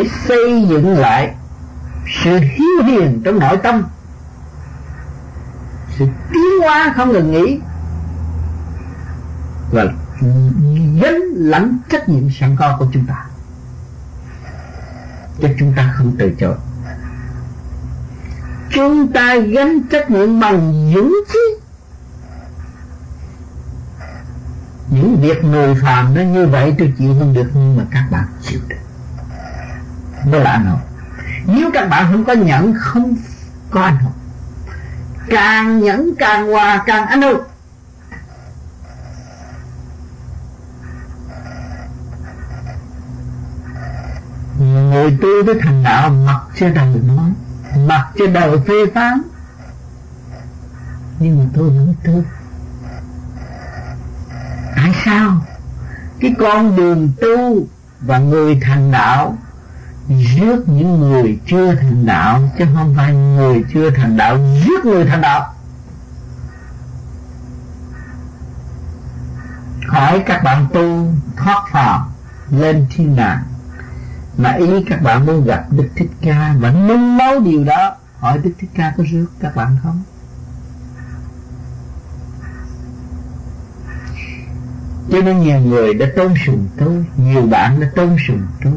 để xây dựng lại sự hiếu hiền trong nội tâm. Sự tiến hóa không ngừng nghỉ. Và gánh lãnh trách nhiệm sẵn có của chúng ta. Cho chúng ta không từ chối. Chúng ta gánh trách nhiệm bằng dũng khí những việc người phàm nó như vậy tôi chịu không được nhưng mà các bạn chịu được đó là anh hùng nếu các bạn không có nhẫn, không có anh hùng. Càng nhẫn càng hòa, càng anh hùng. Người tu với thành đạo mặc cho đời nói mặc cho đời phê phán. Nhưng mà tôi vẫn tu. Tại sao? Cái con đường tu và người thành đạo giết những người chưa thành đạo, chứ không phải người chưa thành đạo, giết người thành đạo. Hỏi các bạn tu thoát phàm lên thiên đàng, mà ý các bạn muốn gặp Đức Thích Ca và nung máu điều đó, hỏi Đức Thích Ca có rước các bạn không? Cho nên nhiều người đã tôn sùng tôi, nhiều bạn đã tôn sùng tôi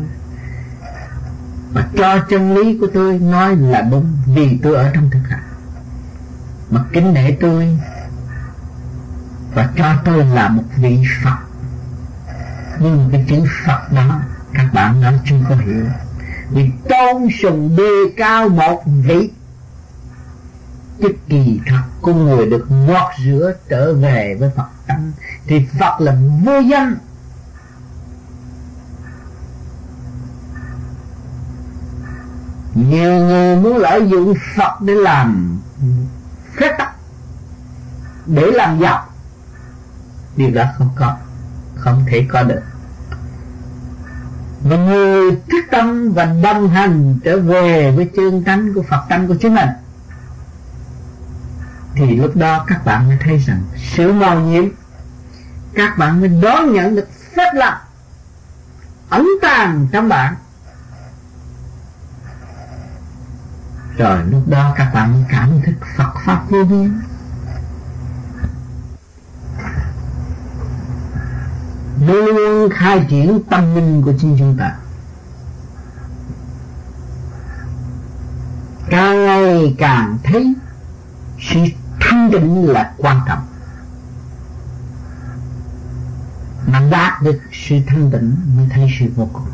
và cho chân lý của tôi nói là đúng vì tôi ở trong thực hành. Mà kính nể tôi và cho tôi là một vị Phật. Nhưng cái chữ Phật đó, các bạn nói chưa có hiểu. Vì tôn sùng đề cao một vị chức kỳ thật con người được ngọt rửa trở về với Phật tâm. Thì Phật là vô danh. Nhiều người muốn lợi dụng Phật để làm phép tắc, để làm giàu. Điều đó không có, không thể có được. Và người thức tâm và đồng hành trở về với chân tánh của Phật tánh của chính mình, thì lúc đó các bạn mới thấy rằng sự màu nhiệm, các bạn mới đón nhận được phép lạ, ẩn tàng trong bạn. Rồi lúc đó các bạn cảm thức Phật pháp vô biên. Luôn luôn khai triển tâm linh của chính chúng ta. Càng ngày càng thấy sự thanh định là quan trọng. Mà đạt được sự thanh định mới thấy sự vô cùng.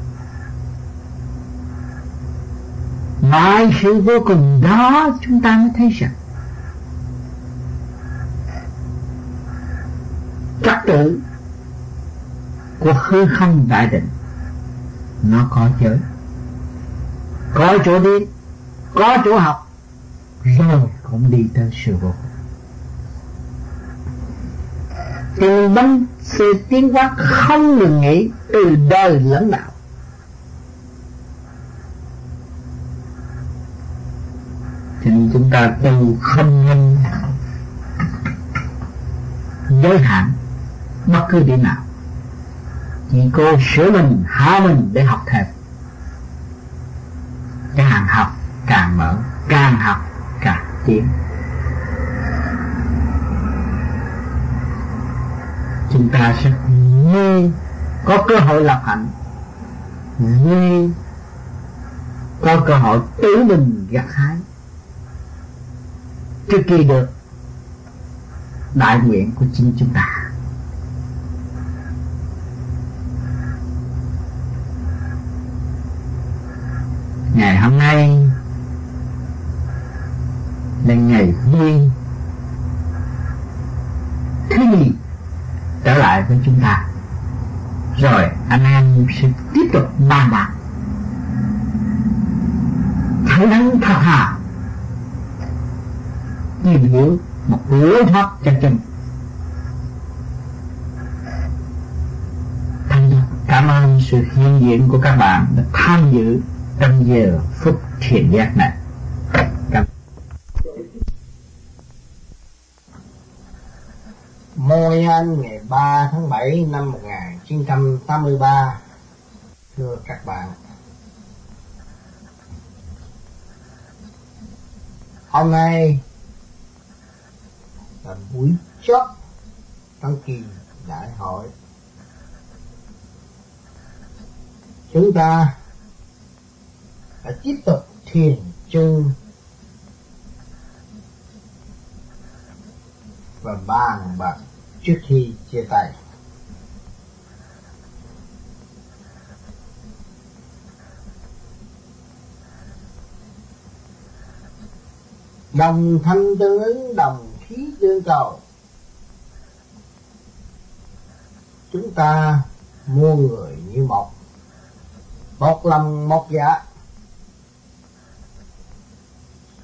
Mãi sự vô cùng đó chúng ta mới thấy rằng, trật tự của hư không đại định, nó có giới. Có chỗ đi, có chỗ học, rồi cũng đi tới sự vô tìm bắn sự tiến hóa không ngừng nghỉ từ đời lẫn đạo. Chúng ta tu không nên giới hạn bất cứ điểm nào. Chỉ cô sửa mình hạ mình để học thêm. Càng học, càng mở. Càng học, càng tiến. Chúng ta sẽ như có cơ hội lập hạnh. Như có cơ hội tự mình gặt hái trước kỳ được đại nguyện của chính chúng ta. Ngày hôm nay là ngày vui thứ nhì trở lại với chúng ta rồi anh em sẽ tiếp tục bàn bạc thẳng thắn thật thà tìm hiểu một lối thoát chân chân cảm ơn sự hiện diện của các bạn đã tham dự trong giờ phút thiền giác này cảm Môi Anh ngày 3 tháng 7 năm 1983 Thưa các bạn hôm nay là buổi chót trong kỳ đại hội chúng ta phải tiếp tục thiền chương và bàn bạc trước khi chia tay. Đồng thanh tương ứng, đồng khí tương cầu. Chúng ta mua người như một một lòng một dạ.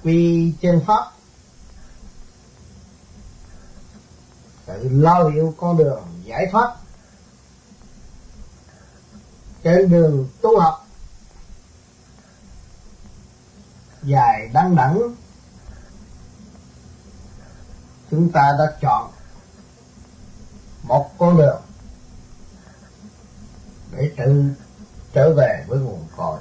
Quy trên pháp. Tự lo liệu con đường giải thoát. Trên đường tu học. Dài đăng đẳng. Chúng ta đã chọn một con đường để tự trở về với nguồn cội.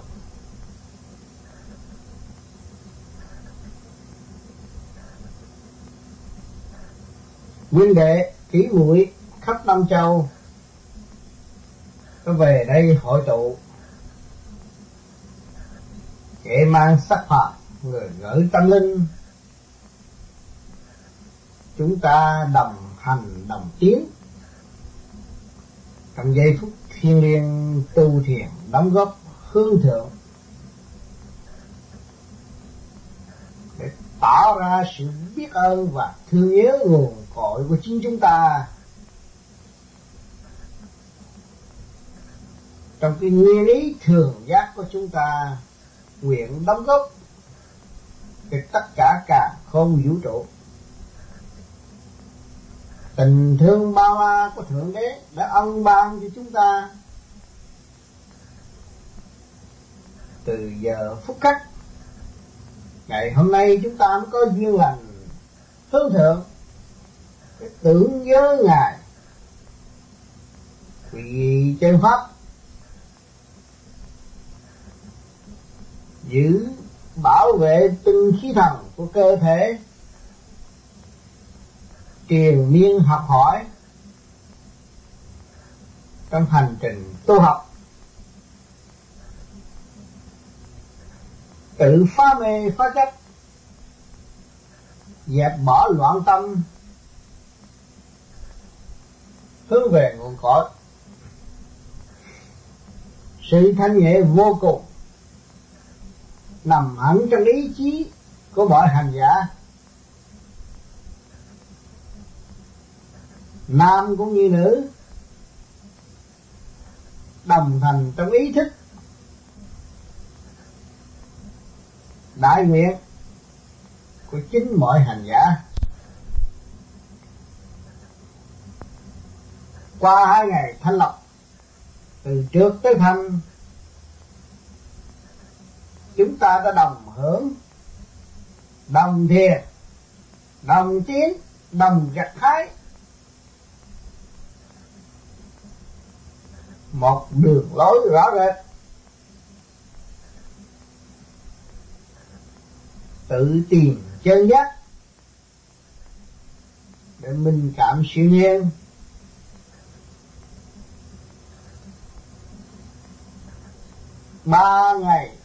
Nguyên đệ kỹ muội khắp năm châu. Có về đây hội tụ. Kẻ mang sắc phạt, người gửi tâm linh. Chúng ta đồng hành, đồng tiến. Trong giây phút thiên liên tu thiền, đóng góp hương thượng, để tỏ ra sự biết ơn và thương nhớ nguồn cội của chính chúng ta. Trong cái nguyên lý thường giác của chúng ta, nguyện đóng góp để tất cả cả không vũ trụ tình thương bao la của thượng đế đã ân ban cho chúng ta. Từ giờ phút khắc, ngày hôm nay chúng ta mới có duyên lành hướng thượng để tưởng nhớ ngài. Vì chân pháp, giữ bảo vệ từng khí thần của cơ thể triền miên học hỏi. Trong hành trình tu học, tự phá mê phá chấp, dẹp bỏ loạn tâm, hướng về nguồn cội. Sự thanh nhẹ vô cùng nằm hẳn trong ý chí của mọi hành giả. Nam cũng như nữ. Đồng thành trong ý thức. Đại nguyện của chính mọi hành giả. Qua hai ngày thanh lọc, từ trước tới thanh, chúng ta đã đồng hưởng, đồng thiền, đồng chiến đồng gặt hái. Một đường lối rõ rệt. Tự tìm chân giác. Để minh cảm siêu nhiên. Ba ngày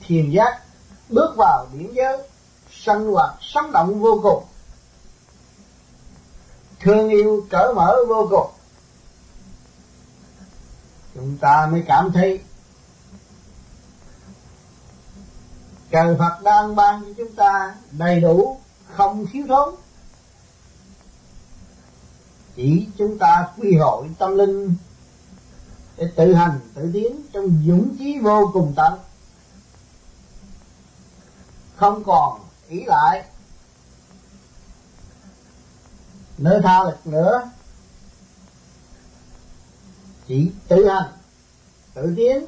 thiền giác bước vào biển giới, sanh hoạt sống động vô cùng. Thương yêu cởi mở vô cùng chúng ta mới cảm thấy trời Phật đang ban cho chúng ta đầy đủ không thiếu thốn. Chỉ chúng ta quy hội tâm linh để tự hành, tự tiến trong dũng chí vô cùng tận. Không còn ý lại nơi tha lực nữa chỉ tự hành, tự tiến,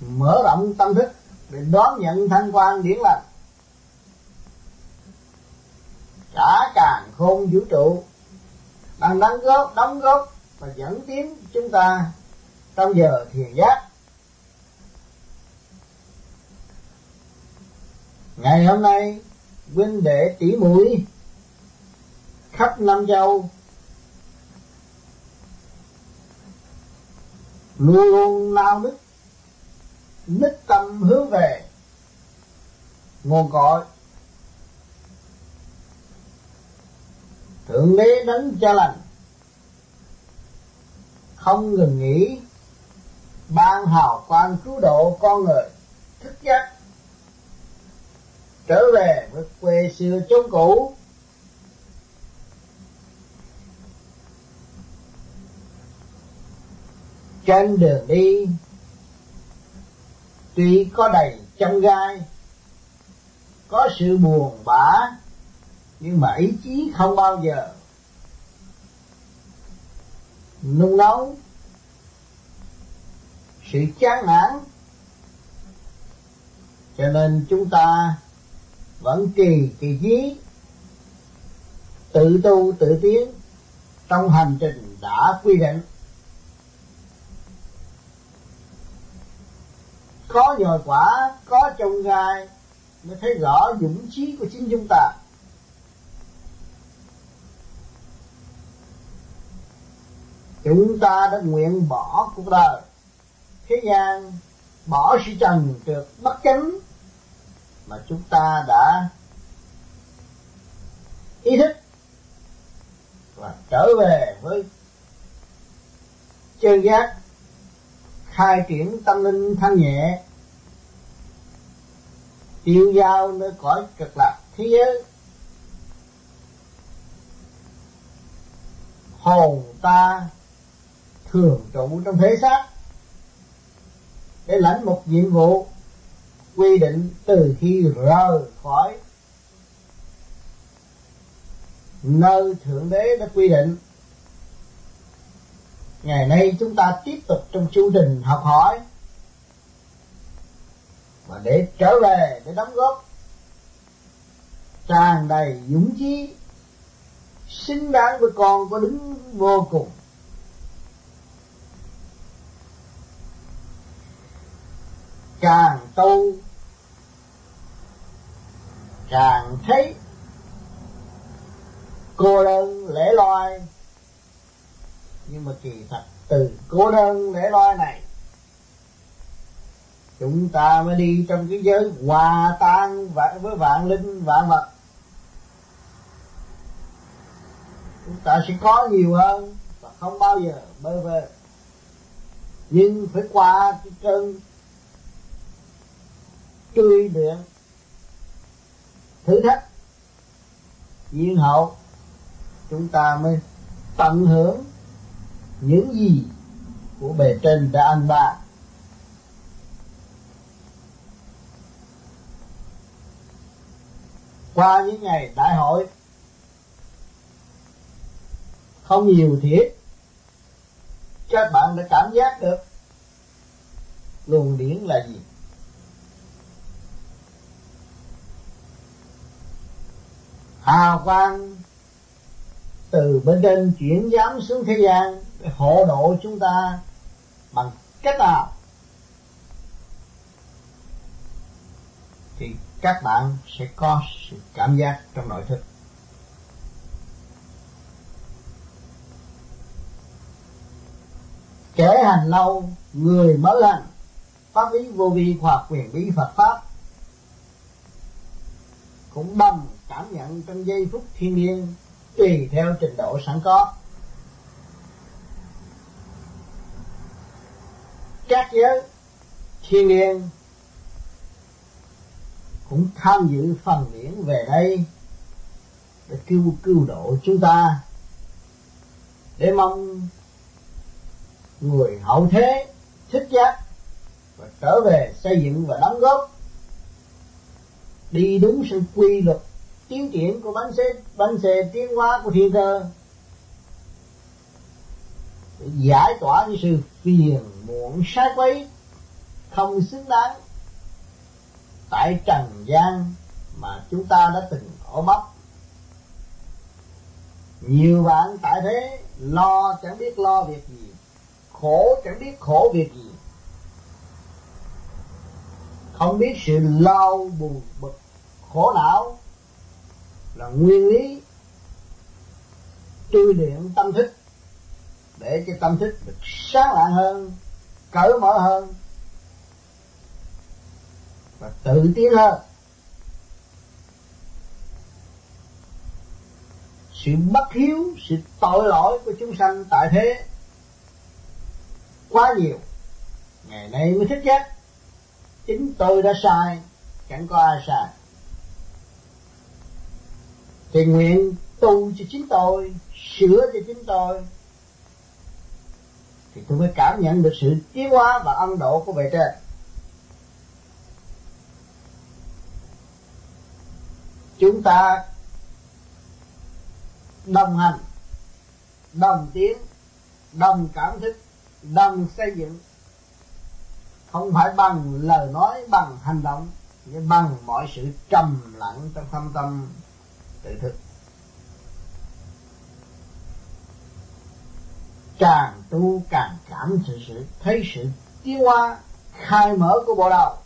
mở rộng tâm thức để đón nhận thanh quan điển lành. Cả càng khôn vũ trụ, đang đóng góp đóng góp và dẫn tiến chúng ta trong giờ thiền giác. Ngày hôm nay, huynh đệ tỷ muội khắp năm châu luôn luôn nao nức nức tâm hướng về. Nguồn cội. Thượng đế đấng cha lành. Không ngừng nghỉ. Ban hào quang cứu độ con người. Thức giác. Trở về với quê xưa chốn cũ. Trên đường đi. Tuy có đầy chông gai, có sự buồn bã, nhưng mà ý chí không bao giờ. Nung nấu, sự chán nản. Cho nên chúng ta vẫn trì kỳ chí tự tu tự tiến trong hành trình đã quy định. Có nhồi quả, có trông gai, mới thấy rõ dũng chí của chính chúng ta. Chúng ta đã nguyện bỏ cuộc đời. Thế gian bỏ sự trần trượt bất chánh mà chúng ta đã ý thức và trở về với chân giác khai triển tâm linh thanh nhẹ. Tiêu giao nơi cõi cực lạc thế giới. Hồn ta thường trụ trong thế xác. Để lãnh một nhiệm vụ quy định từ khi rời khỏi. Nơi thượng đế đã quy định ngày nay chúng ta tiếp tục trong chu trình học hỏi. Và để trở về, để đóng góp, tràn đầy dũng chí, xứng đáng với con có đứng vô cùng. Càng tu, càng thấy cô đơn lẻ loi nhưng mà kỳ thật, từ cô đơn lẻ loi này, chúng ta mới đi trong cái giới hòa tan với vạn linh, vạn vật. Chúng ta sẽ có nhiều hơn và không bao giờ bơ vơ. Nhưng phải qua cái cơn truy luyện thử thách, duyên hậu, chúng ta mới tận hưởng những gì của bề trên đã ăn ba. Qua những ngày đại hội, không nhiều thiết các bạn đã cảm giác được luồng điển là gì. Hào quang từ bên trên chuyển giám xuống thế gian để hộ độ chúng ta bằng cách nào? Thì các bạn sẽ có sự cảm giác trong nội thức. Kẻ hành lâu người mới lành, pháp lý vô vi hoặc quyền bí Phật pháp, cũng bằng cảm nhận trong giây phút thiên nhiên tùy theo trình độ sẵn có. Các giới, thiên liêng cũng tham dự phần biển về đây để cứu cứu độ chúng ta. Để mong người hậu thế thích giác và trở về xây dựng và đóng góp đi đúng sự quy luật tiến triển của bánh xe bánh xe tiến hóa của thiên cơ giải tỏa những sự phiền muộn sai quấy không xứng đáng tại trần gian mà chúng ta đã từng ôm ấp nhiều bạn tại thế lo chẳng biết lo việc gì, khổ chẳng biết khổ việc gì. Không biết sự lao buồn bực, khổ não là nguyên lý tư điện tâm thức để cho tâm thức được sáng lạng hơn, cởi mở hơn và tự tiến hơn. Sự bất hiếu, sự tội lỗi của chúng sanh tại thế quá nhiều. Ngày nay mới thích giác chính tôi đã sai, chẳng có ai sai. Thì nguyện tu cho chính tôi, sửa cho chính tôi thì tôi mới cảm nhận được sự tiến hóa và ân độ của bề trên. Chúng ta đồng hành, đồng tiến, đồng cảm thức, đồng xây dựng. Không phải bằng lời nói, bằng hành động, nhưng bằng mọi sự trầm lặng trong thâm tâm tự thực càng tu càng cảm sự sự, thấy sự tiến hóa, khai mở của bộ đầu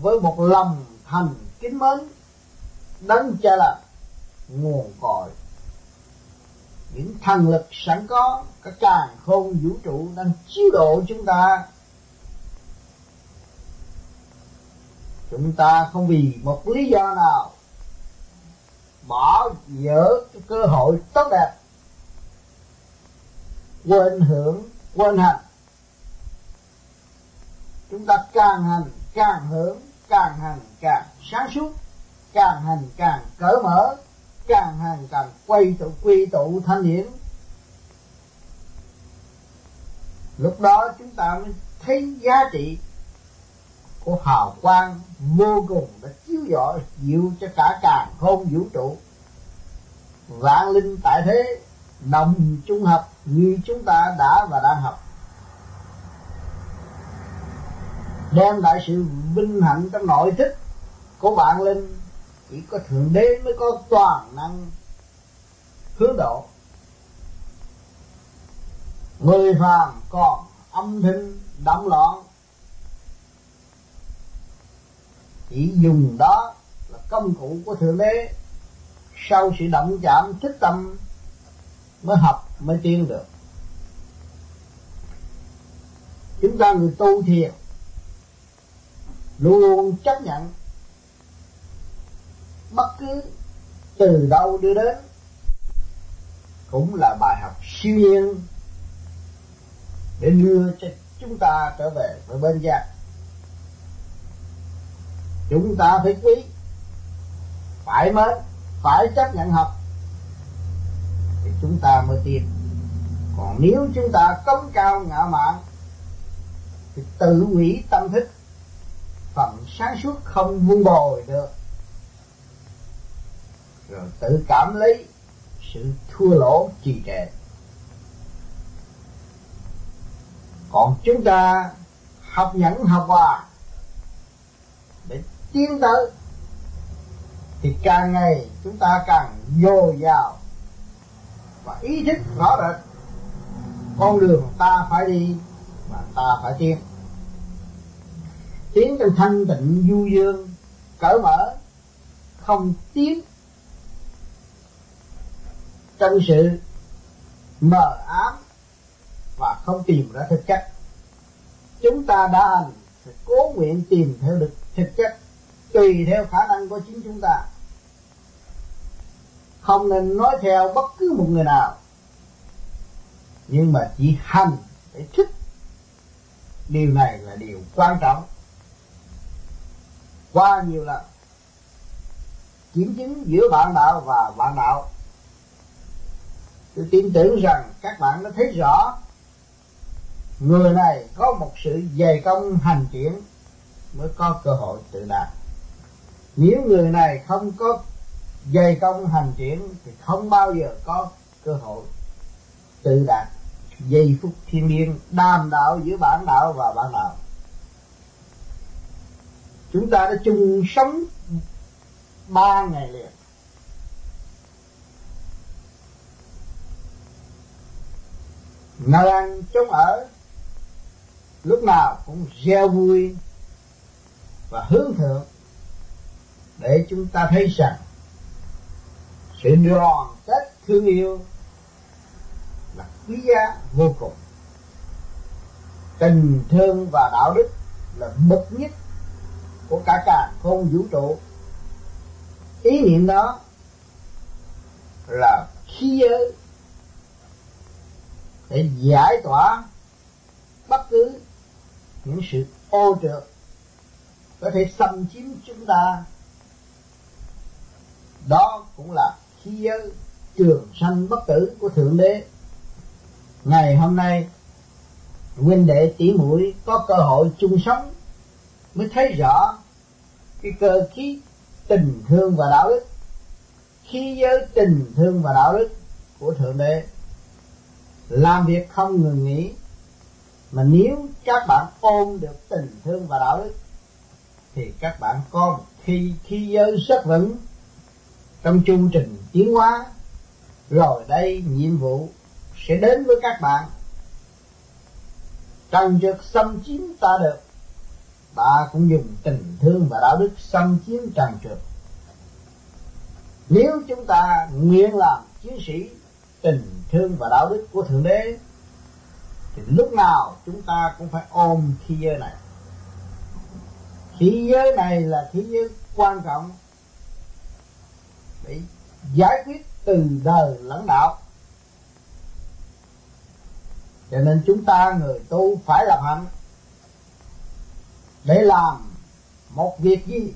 với một lòng thành kính mến đấng cha là nguồn cội. Những thần lực sẵn có, các càng khôn vũ trụ đang chiếu độ chúng ta. Chúng ta không vì một lý do nào, bỏ dở cơ hội tốt đẹp quên hưởng, quên hành chúng ta càng hành, càng hưởng, càng hành càng sáng suốt, càng hành càng cởi mở, càng hành càng quay tụ, quy tụ thanh điển. Lúc đó chúng ta mới thấy giá trị của hào quang vô cùng đã chiếu rọi dịu cho cả càng không vũ trụ. Vạn linh tại thế, đồng trung hợp như chúng ta đã và đang học. Đem lại sự vinh hạnh trong nội thức của bạn linh chỉ có thượng đế mới có toàn năng hướng độ. Người phàm còn âm thanh động loạn. Chỉ dùng đó là công cụ của thượng đế. Sau sự động chạm thích tâm mới học, mới tiến được. Chúng ta người tu thiền, luôn luôn chấp nhận bất cứ từ đâu đưa đến, cũng là bài học siêu nhiên để đưa cho chúng ta trở về với bên gia. Chúng ta phải quý, phải mến, phải chấp nhận học thì chúng ta mới tiến còn nếu chúng ta cống cao ngạo mạn thì tự hủy tâm thức, phần sáng suốt không vun bồi được. Rồi tự cảm lấy sự thua lỗ trì trệ. Còn chúng ta học nhẫn, học hòa để tiến tới, thì càng ngày chúng ta càng dồi dào và ý thức rõ rệt. Con đường ta phải đi và ta phải tiến. Tiến trong thanh tịnh du dương, cởi mở, không tiến. Trong sự mờ ám và không tìm ra thực chất. Chúng ta đã hành cố nguyện tìm theo được thực chất, tùy theo khả năng của chính chúng ta không nên nói theo bất cứ một người nào. Nhưng mà chỉ hành để thích. Điều này là điều quan trọng. Qua nhiều lần, kiểm chứng giữa bạn đạo và bạn đạo, tôi tin tưởng rằng các bạn đã thấy rõ người này có một sự dày công hành triển mới có cơ hội tự đạt nếu người này không có dày công hành triển thì không bao giờ có cơ hội tự đạt giây phút thiên liêng đàm đạo giữa bản đạo và bản đạo. Chúng ta đã chung sống ba ngày liền. Nơi ăn chống ở, lúc nào cũng gieo vui và hướng thượng để chúng ta thấy rằng để đoàn kết thương yêu là quý giá vô cùng. Tình thương và đạo đức là bậc nhất của cả cả không vũ trụ. Ý niệm đó là khí giới để giải tỏa bất cứ những sự ô trượt có thể xâm chiếm chúng ta. Đó cũng là thế giới, trường sanh bất tử của thượng đế. Ngày hôm nay, huynh đệ tỷ muội có cơ hội chung sống mới thấy rõ cái cơ khí tình thương và đạo đức, khí giới tình thương và đạo đức của thượng đế. Làm việc không ngừng nghỉ, mà nếu các bạn ôm được tình thương và đạo đức, thì các bạn có một khi khí giới rất vững trong chương trình tiến hóa. Rồi đây, nhiệm vụ sẽ đến với các bạn. Trần trực xâm chiếm ta được. Ta cũng dùng tình thương và đạo đức xâm chiếm trần trực. Nếu chúng ta nguyện làm chiến sĩ tình thương và đạo đức của thượng đế, thì lúc nào chúng ta cũng phải ôm khí giới này. Khí giới này là khí giới quan trọng để giải quyết từ đời lẫn đạo. Cho nên chúng ta người tu phải làm hạnh để làm một việc gì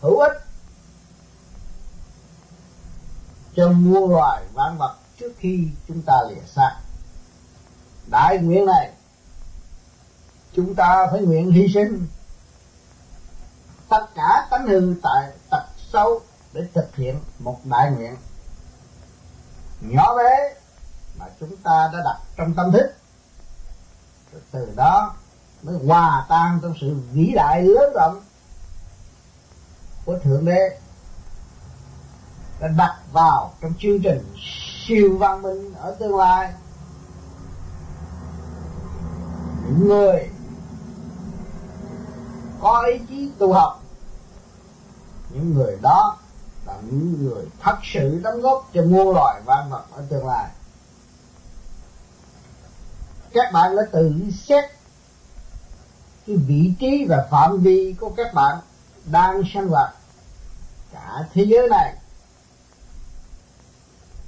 hữu ích cho muôn loài vạn vật trước khi chúng ta lìa xa. Đại nguyện này, chúng ta phải nguyện hy sinh tất cả tánh hư tại tật xấu để thực hiện một đại nguyện nhỏ bé mà chúng ta đã đặt trong tâm thức. Rồi từ đó mới hòa tan trong sự vĩ đại lớn rộng của thượng đế. Đã đặt vào trong chương trình siêu văn minh ở tương lai. Những người có ý chí tu học, những người đó là những người, thật sự đóng góp cho muôn loài vạn vật ở tương lai. Các bạn đã tự xét cái vị trí và phạm vi của các bạn đang sinh hoạt cả thế giới này.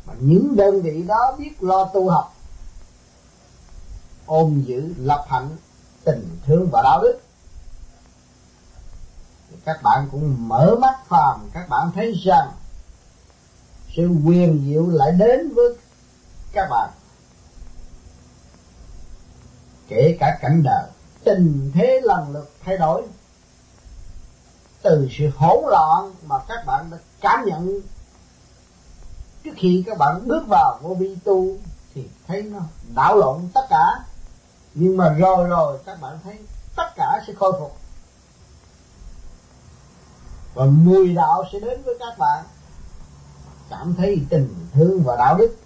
Mà những đơn vị đó biết lo tu học, ôm giữ lập hạnh tình thương và đạo đức các bạn cũng mở mắt phàm, các bạn thấy rằng sự quyền diệu lại đến với các bạn. Kể cả cảnh đời, tình thế lần lượt thay đổi. Từ sự hỗn loạn mà các bạn đã cảm nhận, trước khi các bạn bước vào vô vi tu thì thấy nó đảo lộn tất cả. Nhưng mà rồi rồi các bạn thấy tất cả sẽ khôi phục và mùi đạo sẽ đến với các bạn. Cảm thấy tình thương và đạo đức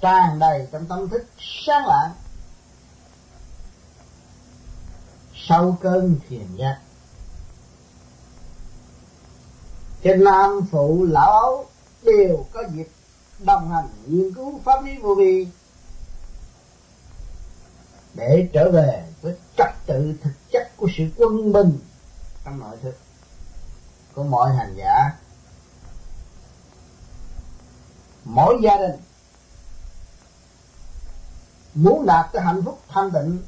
tràn đầy trong tâm thức sáng lạng. Sau cơn thiền giác trên nam phụ lão ấu đều có dịp đồng hành nghiên cứu pháp lý vô vi để trở về với trật tự thực chất của sự quân bình trong nội thức của mọi hành giả. Mỗi gia đình muốn đạt tới hạnh phúc thanh tịnh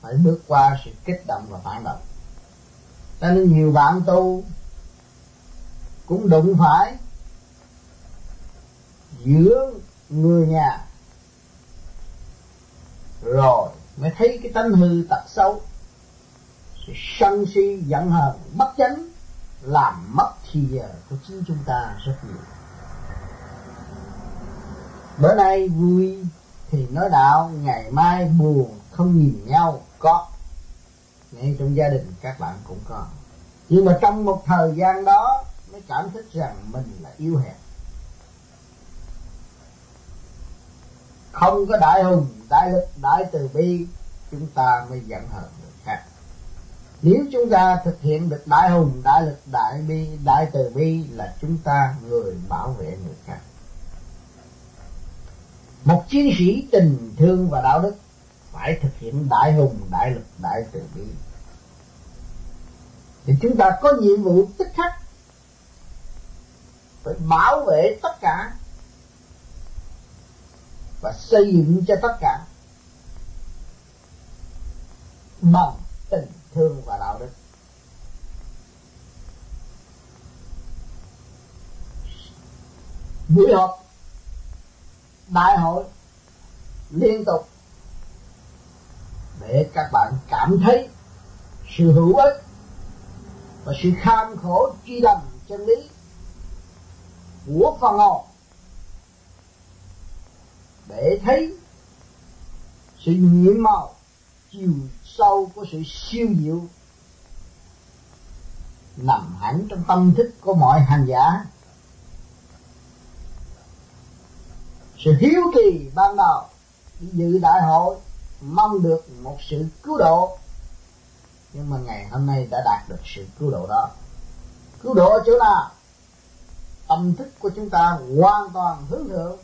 phải bước qua sự kích động và phản động. Cho nên nhiều bạn tu cũng đụng phải giữa người nhà rồi mới thấy cái tánh hư tật xấu, sự sân si giận hờn, bất chánh làm mất thì giờ của chính chúng ta rất nhiều. Bữa nay vui thì nói đạo, ngày mai buồn không nhìn nhau, có. Ngay trong gia đình các bạn cũng có. Nhưng mà trong một thời gian đó mới cảm thức rằng mình là yếu hẹp không có đại hùng, đại lực, đại từ bi, chúng ta mới giận hờn nếu chúng ta thực hiện được đại hùng, đại lực, đại bi, đại từ bi là chúng ta người bảo vệ người khác. Một chiến sĩ tình thương và đạo đức phải thực hiện đại hùng, đại lực, đại từ bi. Thì chúng ta có nhiệm vụ tích khắc phải bảo vệ tất cả và xây dựng cho tất cả bằng tình thương và đạo đức. Buổi họp, đại hội liên tục để các bạn cảm thấy sự hữu ích và sự kham khổ truy đầm chân lý của phần hồn để thấy sự nhiệm màu chiều sâu của sự siêu diệu nằm hẳn trong tâm thức của mọi hành giả. Sự hiếu kỳ ban đầu dự đại hội, mong được một sự cứu độ. Nhưng mà ngày hôm nay đã đạt được sự cứu độ đó. Cứu độ ở chỗ nào tâm thức của chúng ta hoàn toàn hướng thượng.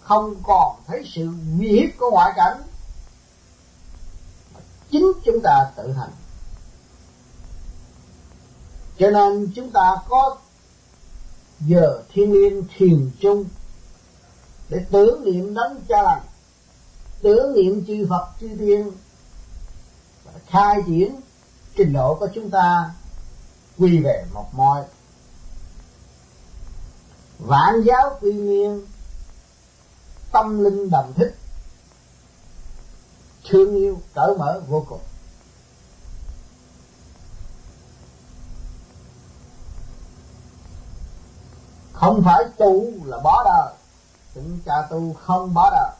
Không còn thấy sự nguy hiểm của ngoại cảnh chính chúng ta tự hành. Cho nên chúng ta có giờ thiên liên thiền chung để tưởng niệm đấng cha lành, tưởng niệm chư Phật, chư Thiên khai triển trình độ của chúng ta quy về một môi vạn giáo quy nguyên, tâm linh đồng thích thương yêu, cởi mở vô cùng. Không phải tu là bỏ đời. Chúng cha tu không bỏ đời.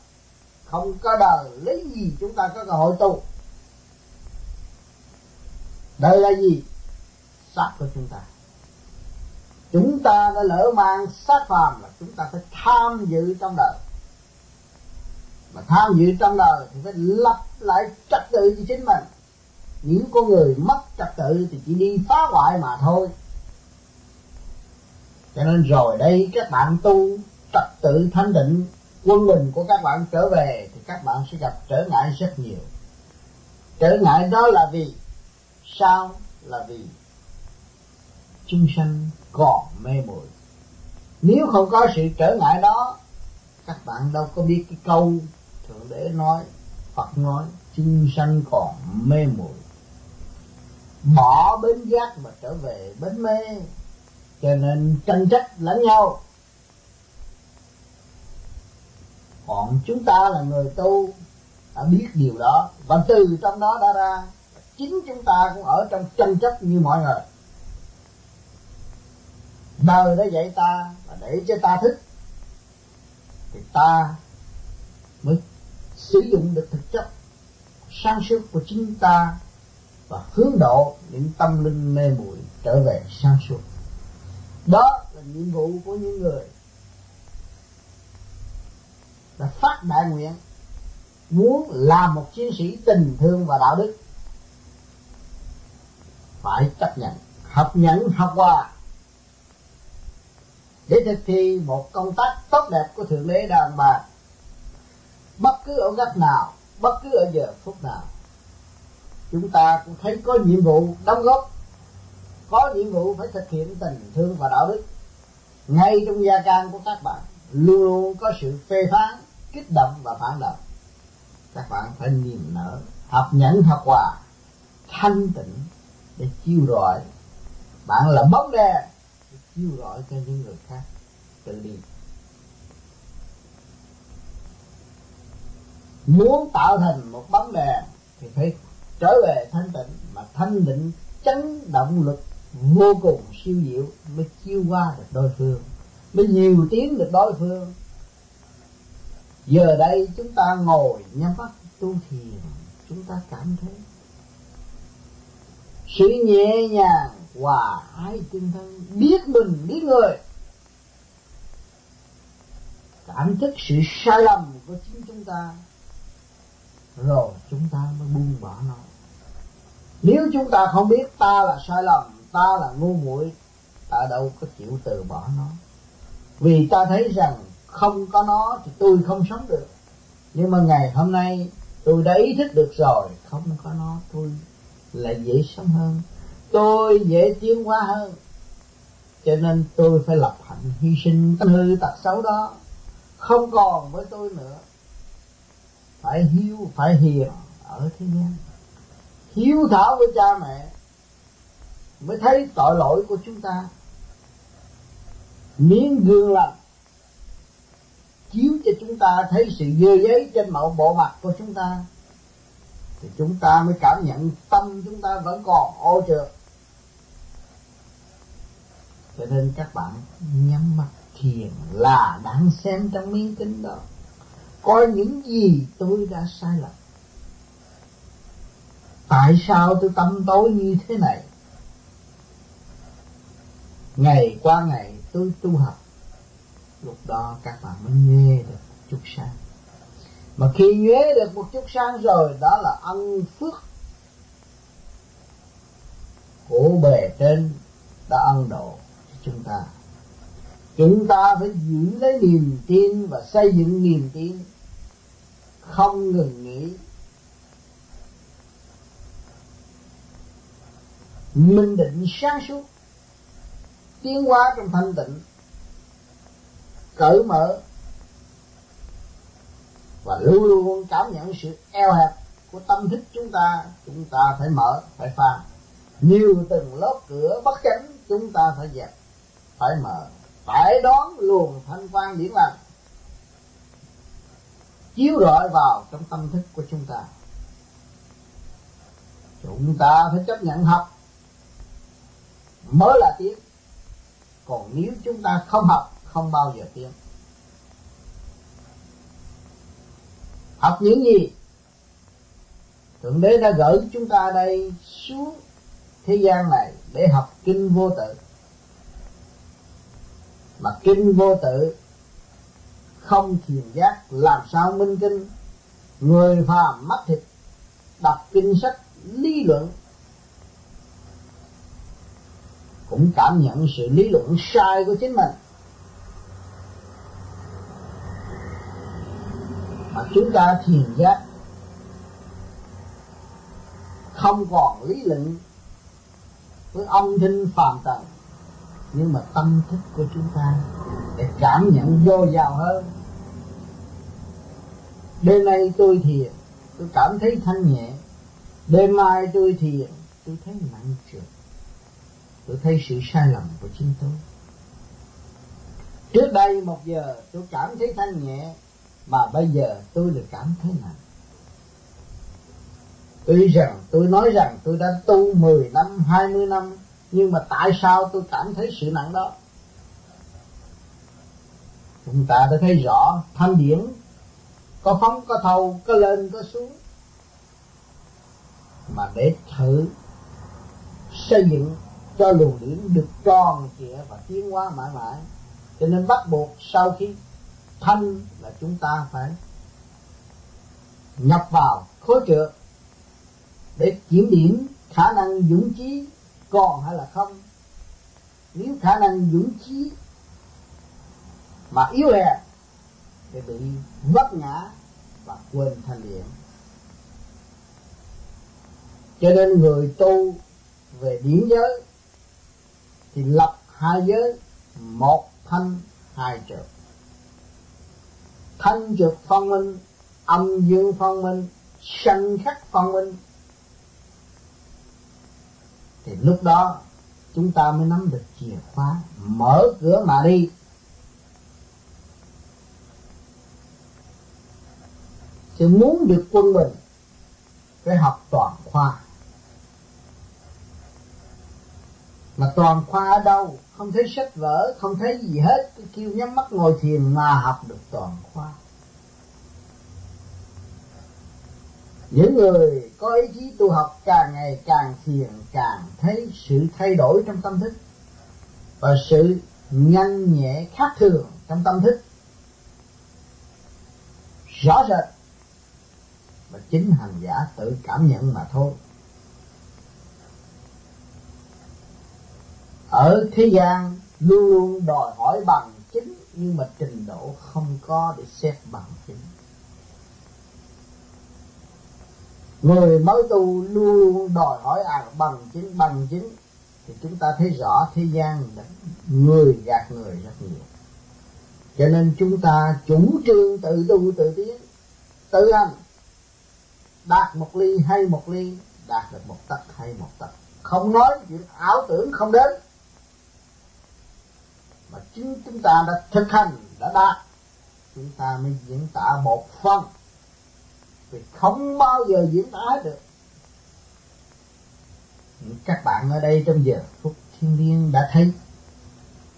Không có đời, lấy gì chúng ta có cơ hội tu? Đời là gì? Xác của chúng ta. Chúng ta đã lỡ mang xác phàm là chúng ta phải tham dự trong đời mà tham dự trong đời thì phải lập lại trật tự cho chính mình. Những con người mất trật tự thì chỉ đi phá hoại mà thôi. Cho nên rồi đây các bạn tu trật tự thanh định, quân bình của các bạn trở về thì các bạn sẽ gặp trở ngại rất nhiều. Trở ngại đó là vì sao? Là vì chúng sanh còn mê muội. Nếu không có sự trở ngại đó, các bạn đâu có biết cái câu thượng đế nói, phật nói, chúng sanh còn mê muội, bỏ bến giác mà trở về bến mê, cho nên tranh trách lẫn nhau. Còn chúng ta là người tu, đã biết điều đó, và từ trong đó đã ra, chính chúng ta cũng ở trong tranh chấp như mọi người. Đời đã dạy ta và để cho ta thích thì ta mới sử dụng được thực chất sáng suốt của chính ta và hướng độ những tâm linh mê muội trở về sáng suốt. Đó là nhiệm vụ của những người đã phát đại nguyện, muốn làm một chiến sĩ tình thương và đạo đức. Phải chấp nhận, học nhẫn, học hòa để thực thi một công tác tốt đẹp của thượng đế đàn bà bất cứ ở góc nào, bất cứ ở giờ phút nào, chúng ta cũng thấy có nhiệm vụ đóng góp, có nhiệm vụ phải thực hiện tình thương và đạo đức. Ngay trong gia can của các bạn, luôn luôn có sự phê phán, kích động và phản động. Các bạn phải niềm nở, học nhẫn, học hòa, thanh tịnh để chiêu rọi. Bạn là bóng đèn để chiêu rọi cho những người khác. Tự đi. Muốn tạo thành một bóng đèn thì phải trở về thanh tịnh, mà thanh định chấn động lực vô cùng siêu diệu mới chiêu qua được đối phương, mới nhiều tiếng được đối phương. Giờ đây chúng ta ngồi nhắm mắt tu thiền, chúng ta cảm thấy sự nhẹ nhàng, hòa ái tinh thân biết mình, biết người. Cảm thức sự sai lầm của chính chúng ta rồi, chúng ta mới buông bỏ nó. Nếu chúng ta không biết ta là sai lầm, ta là ngu muội, ta đâu có chịu từ bỏ nó. Vì ta thấy rằng không có nó thì tôi không sống được. Nhưng mà ngày hôm nay, tôi đã ý thức được rồi, không có nó, tôi lại dễ sống hơn. Tôi dễ tiến hóa hơn. Cho nên tôi phải lập hạnh hy sinh tánh hư tật xấu đó. Không còn với tôi nữa phải hiếu, phải hiền ở thế gian. Hiếu thảo với cha mẹ mới thấy tội lỗi của chúng ta. Miếng gương lành chiếu cho chúng ta thấy sự dơ giấy trên mẫu bộ mặt của chúng ta, thì chúng ta mới cảm nhận tâm chúng ta vẫn còn ô trượt. Cho nên các bạn nhắm mắt thiền là đang xem trong miếng kính đó coi những gì tôi đã sai lầm? Tại sao tôi tâm tối như thế này? Ngày qua ngày tôi tu học. Lúc đó các bạn mới nghe được chút sáng. Mà khi nghe được một chút sáng rồi, đó là ân phước của bề trên đã ân độ cho chúng ta. Chúng ta phải giữ lấy niềm tin và xây dựng niềm tin không ngừng nghỉ. Minh định sáng suốt, tiến hóa trong thanh tịnh, cởi mở, và luôn luôn cảm nhận sự eo hẹp của tâm thức chúng ta chúng ta phải mở, phải pha nhiều từng lớp cửa bất chánh, chúng ta phải dẹp, phải mở, phải đón luồng thanh quan điển lành chiếu rọi vào trong tâm thức của chúng ta. Chúng ta phải chấp nhận học. Mới là tiến còn nếu chúng ta không học, không bao giờ tiến học những gì? Thượng đế đã gửi chúng ta đây xuống thế gian này để học kinh vô tự. Mà kinh vô tự không thiền giác, làm sao minh kinh? Người phàm mắt thịt, đọc kinh sách, lý luận. Cũng cảm nhận sự lý luận sai của chính mình. Mà chúng ta thiền giác, không còn lý luận với âm thanh phàm trần nhưng mà tâm thức của chúng ta để cảm nhận vô giàu hơn đêm nay tôi thiền, tôi cảm thấy thanh nhẹ. Đêm mai tôi thiền, tôi thấy nặng trược tôi thấy sự sai lầm của chính tôi. Trước đây một giờ tôi cảm thấy thanh nhẹ, mà bây giờ tôi lại cảm thấy nặng tuy rằng tôi nói rằng tôi đã tu 10 năm 20 năm, nhưng mà tại sao tôi cảm thấy sự nặng đó? Chúng ta đã thấy rõ thanh điển có phóng, có thâu có lên, có xuống. Mà để thử xây dựng cho luồng điển được tròn trịa và tiến hóa mãi mãi, cho nên bắt buộc sau khi thanh là chúng ta phải nhập vào khối trượt để kiểm điểm khả năng dũng chí còn hay là không. Nếu khả năng dũng chí mà yếu hèn thì bị vấp ngã và quên thanh điển. Cho nên người tu về điển giới thì lập hai giới, một thanh, hai trượt thanh trượt phân minh, âm dương phân minh, sanh khắc phân minh. Thì lúc đó chúng ta mới nắm được chìa khóa, mở cửa mà đi. Sự muốn được quân bình phải học toàn khoa. Mà toàn khoa ở đâu? Không thấy sách vở, không thấy gì hết. Cứ kêu nhắm mắt ngồi thiền mà học được toàn khoa. Những người có ý chí tu học càng ngày càng thiền, càng thấy sự thay đổi trong tâm thức và sự nhanh nhẹ khác thường trong tâm thức. Rõ rệt mà chính hành giả tự cảm nhận mà thôi. Ở thế gian, luôn luôn đòi hỏi bằng chính nhưng mà trình độ không có để xét bằng chính người mới tu luôn luôn đòi hỏi à bằng chính bằng chính thì chúng ta thấy rõ thế gian người gạt người rất nhiều. Cho nên chúng ta chủ trương tự tu, tự tiến, tự hành đạt một ly hay một ly, đạt được một tấc hay một tấc. Không nói chuyện ảo tưởng không đến. Mà chính chúng ta đã thực hành, đã đạt. Chúng ta mới diễn tả một phần. Thì không bao giờ diễn tả được. Các bạn ở đây trong giờ phút thiên liêng đã thấy.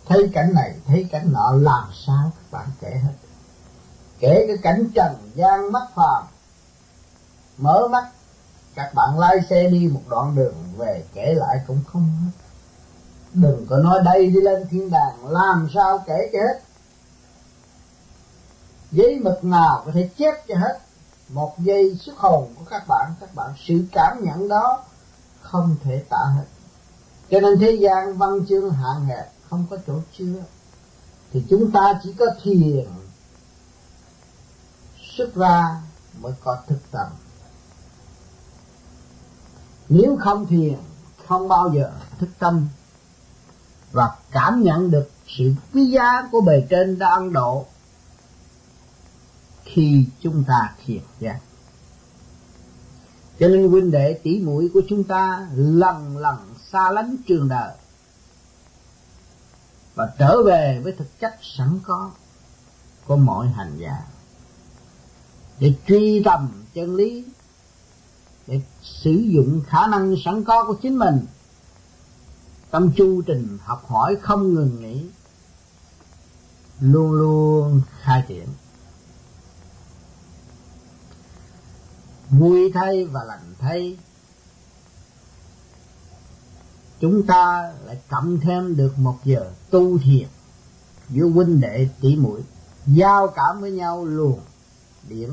Thấy cảnh này, thấy cảnh nọ, làm sao các bạn kể hết. Kể cái cảnh trần gian mắt phàm mở mắt. Các bạn lái xe đi một đoạn đường, về kể lại cũng không hết. Đừng có nói đây đi lên thiên đàng, làm sao kể cho hết. Giấy mực nào có thể chép cho hết. Một giây xuất hồn của các bạn các bạn sự cảm nhận đó không thể tả hết. Cho nên thế gian văn chương hạn hẹp không có chỗ chứa. Thì chúng ta chỉ có thiền xuất ra mới có thực tập nếu không thiền không bao giờ thức tâm và cảm nhận được sự quý giá của bề trên đang độ khi chúng ta thiền giác cho nên huynh đệ tỷ muội của chúng ta lần lần xa lánh trường đời và trở về với thực chất sẵn có của mọi hành giả để truy tầm chân lý để sử dụng khả năng sẵn có của chính mình. Trong chu trình học hỏi không ngừng nghỉ, luôn luôn khai triển. Vui thay và lành thay, chúng ta lại cộng thêm được một giờ tu thiền giữa huynh đệ tỷ muội, giao cảm với nhau luồng điển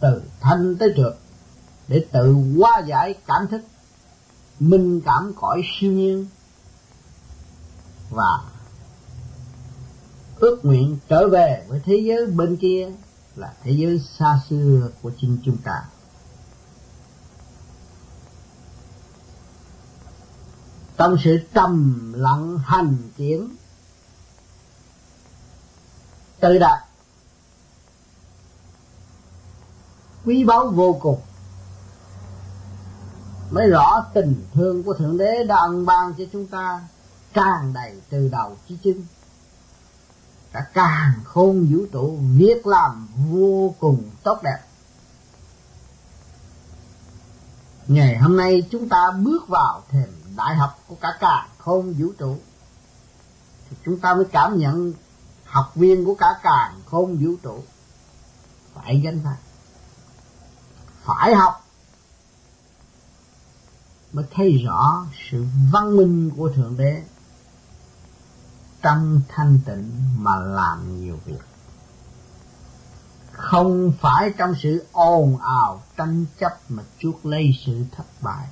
từ thanh tới trượt để tự hóa giải cảm thức, minh cảm cõi siêu nhiên và ước nguyện trở về với thế giới bên kia là thế giới xa xưa của chính chúng ta. Trong sự trầm lặng hành tiến tự đạt quý báu vô cùng mới rõ tình thương của thượng đế đã ân ban cho chúng ta, tràn đầy từ đầu chí chân cả càng khôn vũ trụ việc làm vô cùng tốt đẹp. Ngày hôm nay chúng ta bước vào thềm đại học của cả càng khôn vũ trụ. Thì chúng ta mới cảm nhận học viên của cả càng khôn vũ trụ. Phải gánh phải phải học mới thấy rõ sự văn minh của thượng đế. Trong thanh tịnh mà làm nhiều việc. Không phải trong sự ồn ào, tranh chấp mà chuốc lấy sự thất bại.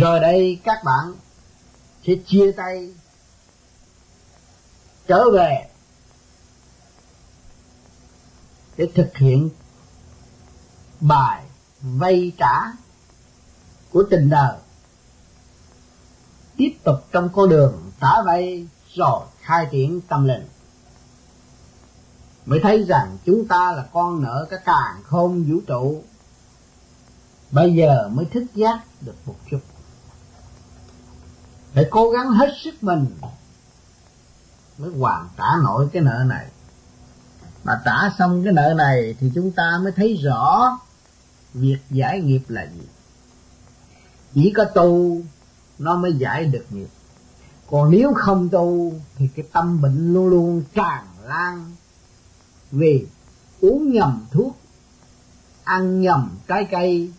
Rồi đây các bạn sẽ chia tay, trở về để thực hiện bài vay trả của tình đời. Tiếp tục trong con đường trả vay rồi khai triển tâm linh. Mới thấy rằng chúng ta là con nợ cái càng không vũ trụ. Bây giờ mới thức giác được một chút. Để cố gắng hết sức mình mới hoàn trả nổi cái nợ này. Mà trả xong cái nợ này thì chúng ta mới thấy rõ việc giải nghiệp là gì? Chỉ có tu, nó mới giải được nghiệp. Còn nếu không tu, thì cái tâm bệnh luôn luôn tràn lan vì uống nhầm thuốc, ăn nhầm trái cây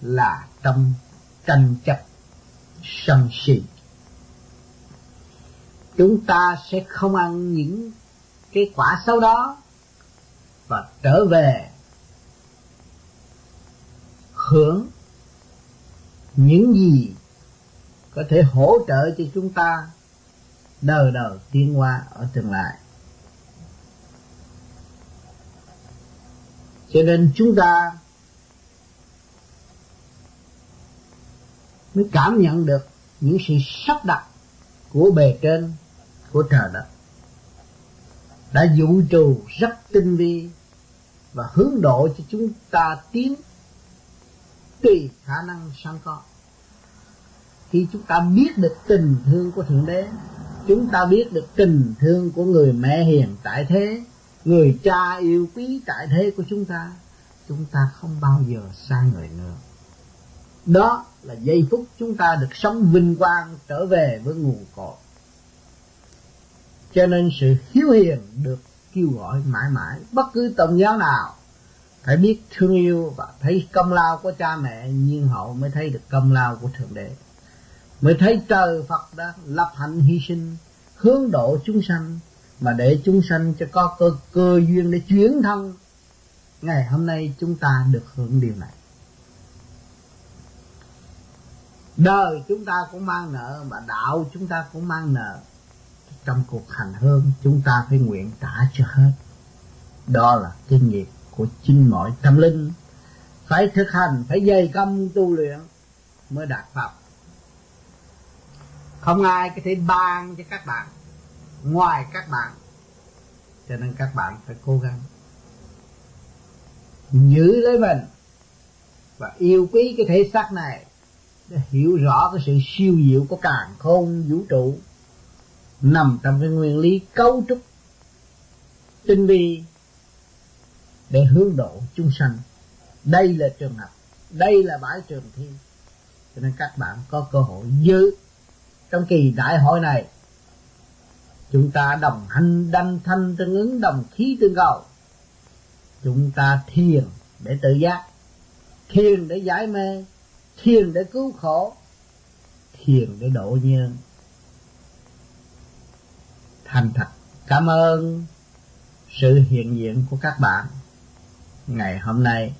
là trong tranh chấp, sân si. Chúng ta sẽ không ăn những cái quả xấu đó và trở về hưởng những gì có thể hỗ trợ cho chúng ta đời đời tiến hóa ở tương lai. Cho nên chúng ta mới cảm nhận được những sự sắp đặt của bề trên của trời đất. Đã vũ trụ rất tinh vi và hướng độ cho chúng ta tiến tùy khả năng sẵn có. Khi chúng ta biết được tình thương của thượng đế, chúng ta biết được tình thương của người mẹ hiền tại thế, người cha yêu quý tại thế của chúng ta chúng ta không bao giờ xa người nữa. Đó là giây phút chúng ta được sống vinh quang trở về với nguồn cội. Cho nên sự hiếu hiền được kêu gọi mãi mãi, bất cứ tôn giáo nào phải biết thương yêu và thấy công lao của cha mẹ nhiên hậu mới thấy được công lao của thượng đế. Mới thấy trời phật đã lập hạnh hy sinh, hướng độ chúng sanh, mà để chúng sanh cho có cơ cơ duyên để chuyển thân. Ngày hôm nay chúng ta được hưởng điều này. Đời chúng ta cũng mang nợ, mà đạo chúng ta cũng mang nợ. Trong cuộc hành hương, chúng ta phải nguyện trả cho hết. Đó là kinh nghiệp của chính mọi tâm linh. Phải thực hành, phải dày công tu luyện mới đạt pháp không ai có thể ban cho các bạn, ngoài các bạn. Cho nên các bạn phải cố gắng giữ lấy mình và yêu quý cái thể xác này để hiểu rõ cái sự siêu diệu của càng khôn vũ trụ nằm trong cái nguyên lý cấu trúc tinh vi để hướng độ chúng sanh. Đây là trường học đây là bãi trường thi cho nên các bạn có cơ hội giữ. Trong kỳ đại hội này, chúng ta đồng hành, đanh thanh tương ứng, đồng khí tương cầu. Chúng ta thiền để tự giác, thiền để giải mê, thiền để cứu khổ, thiền để độ nhân. Thành thật, cảm ơn sự hiện diện của các bạn ngày hôm nay.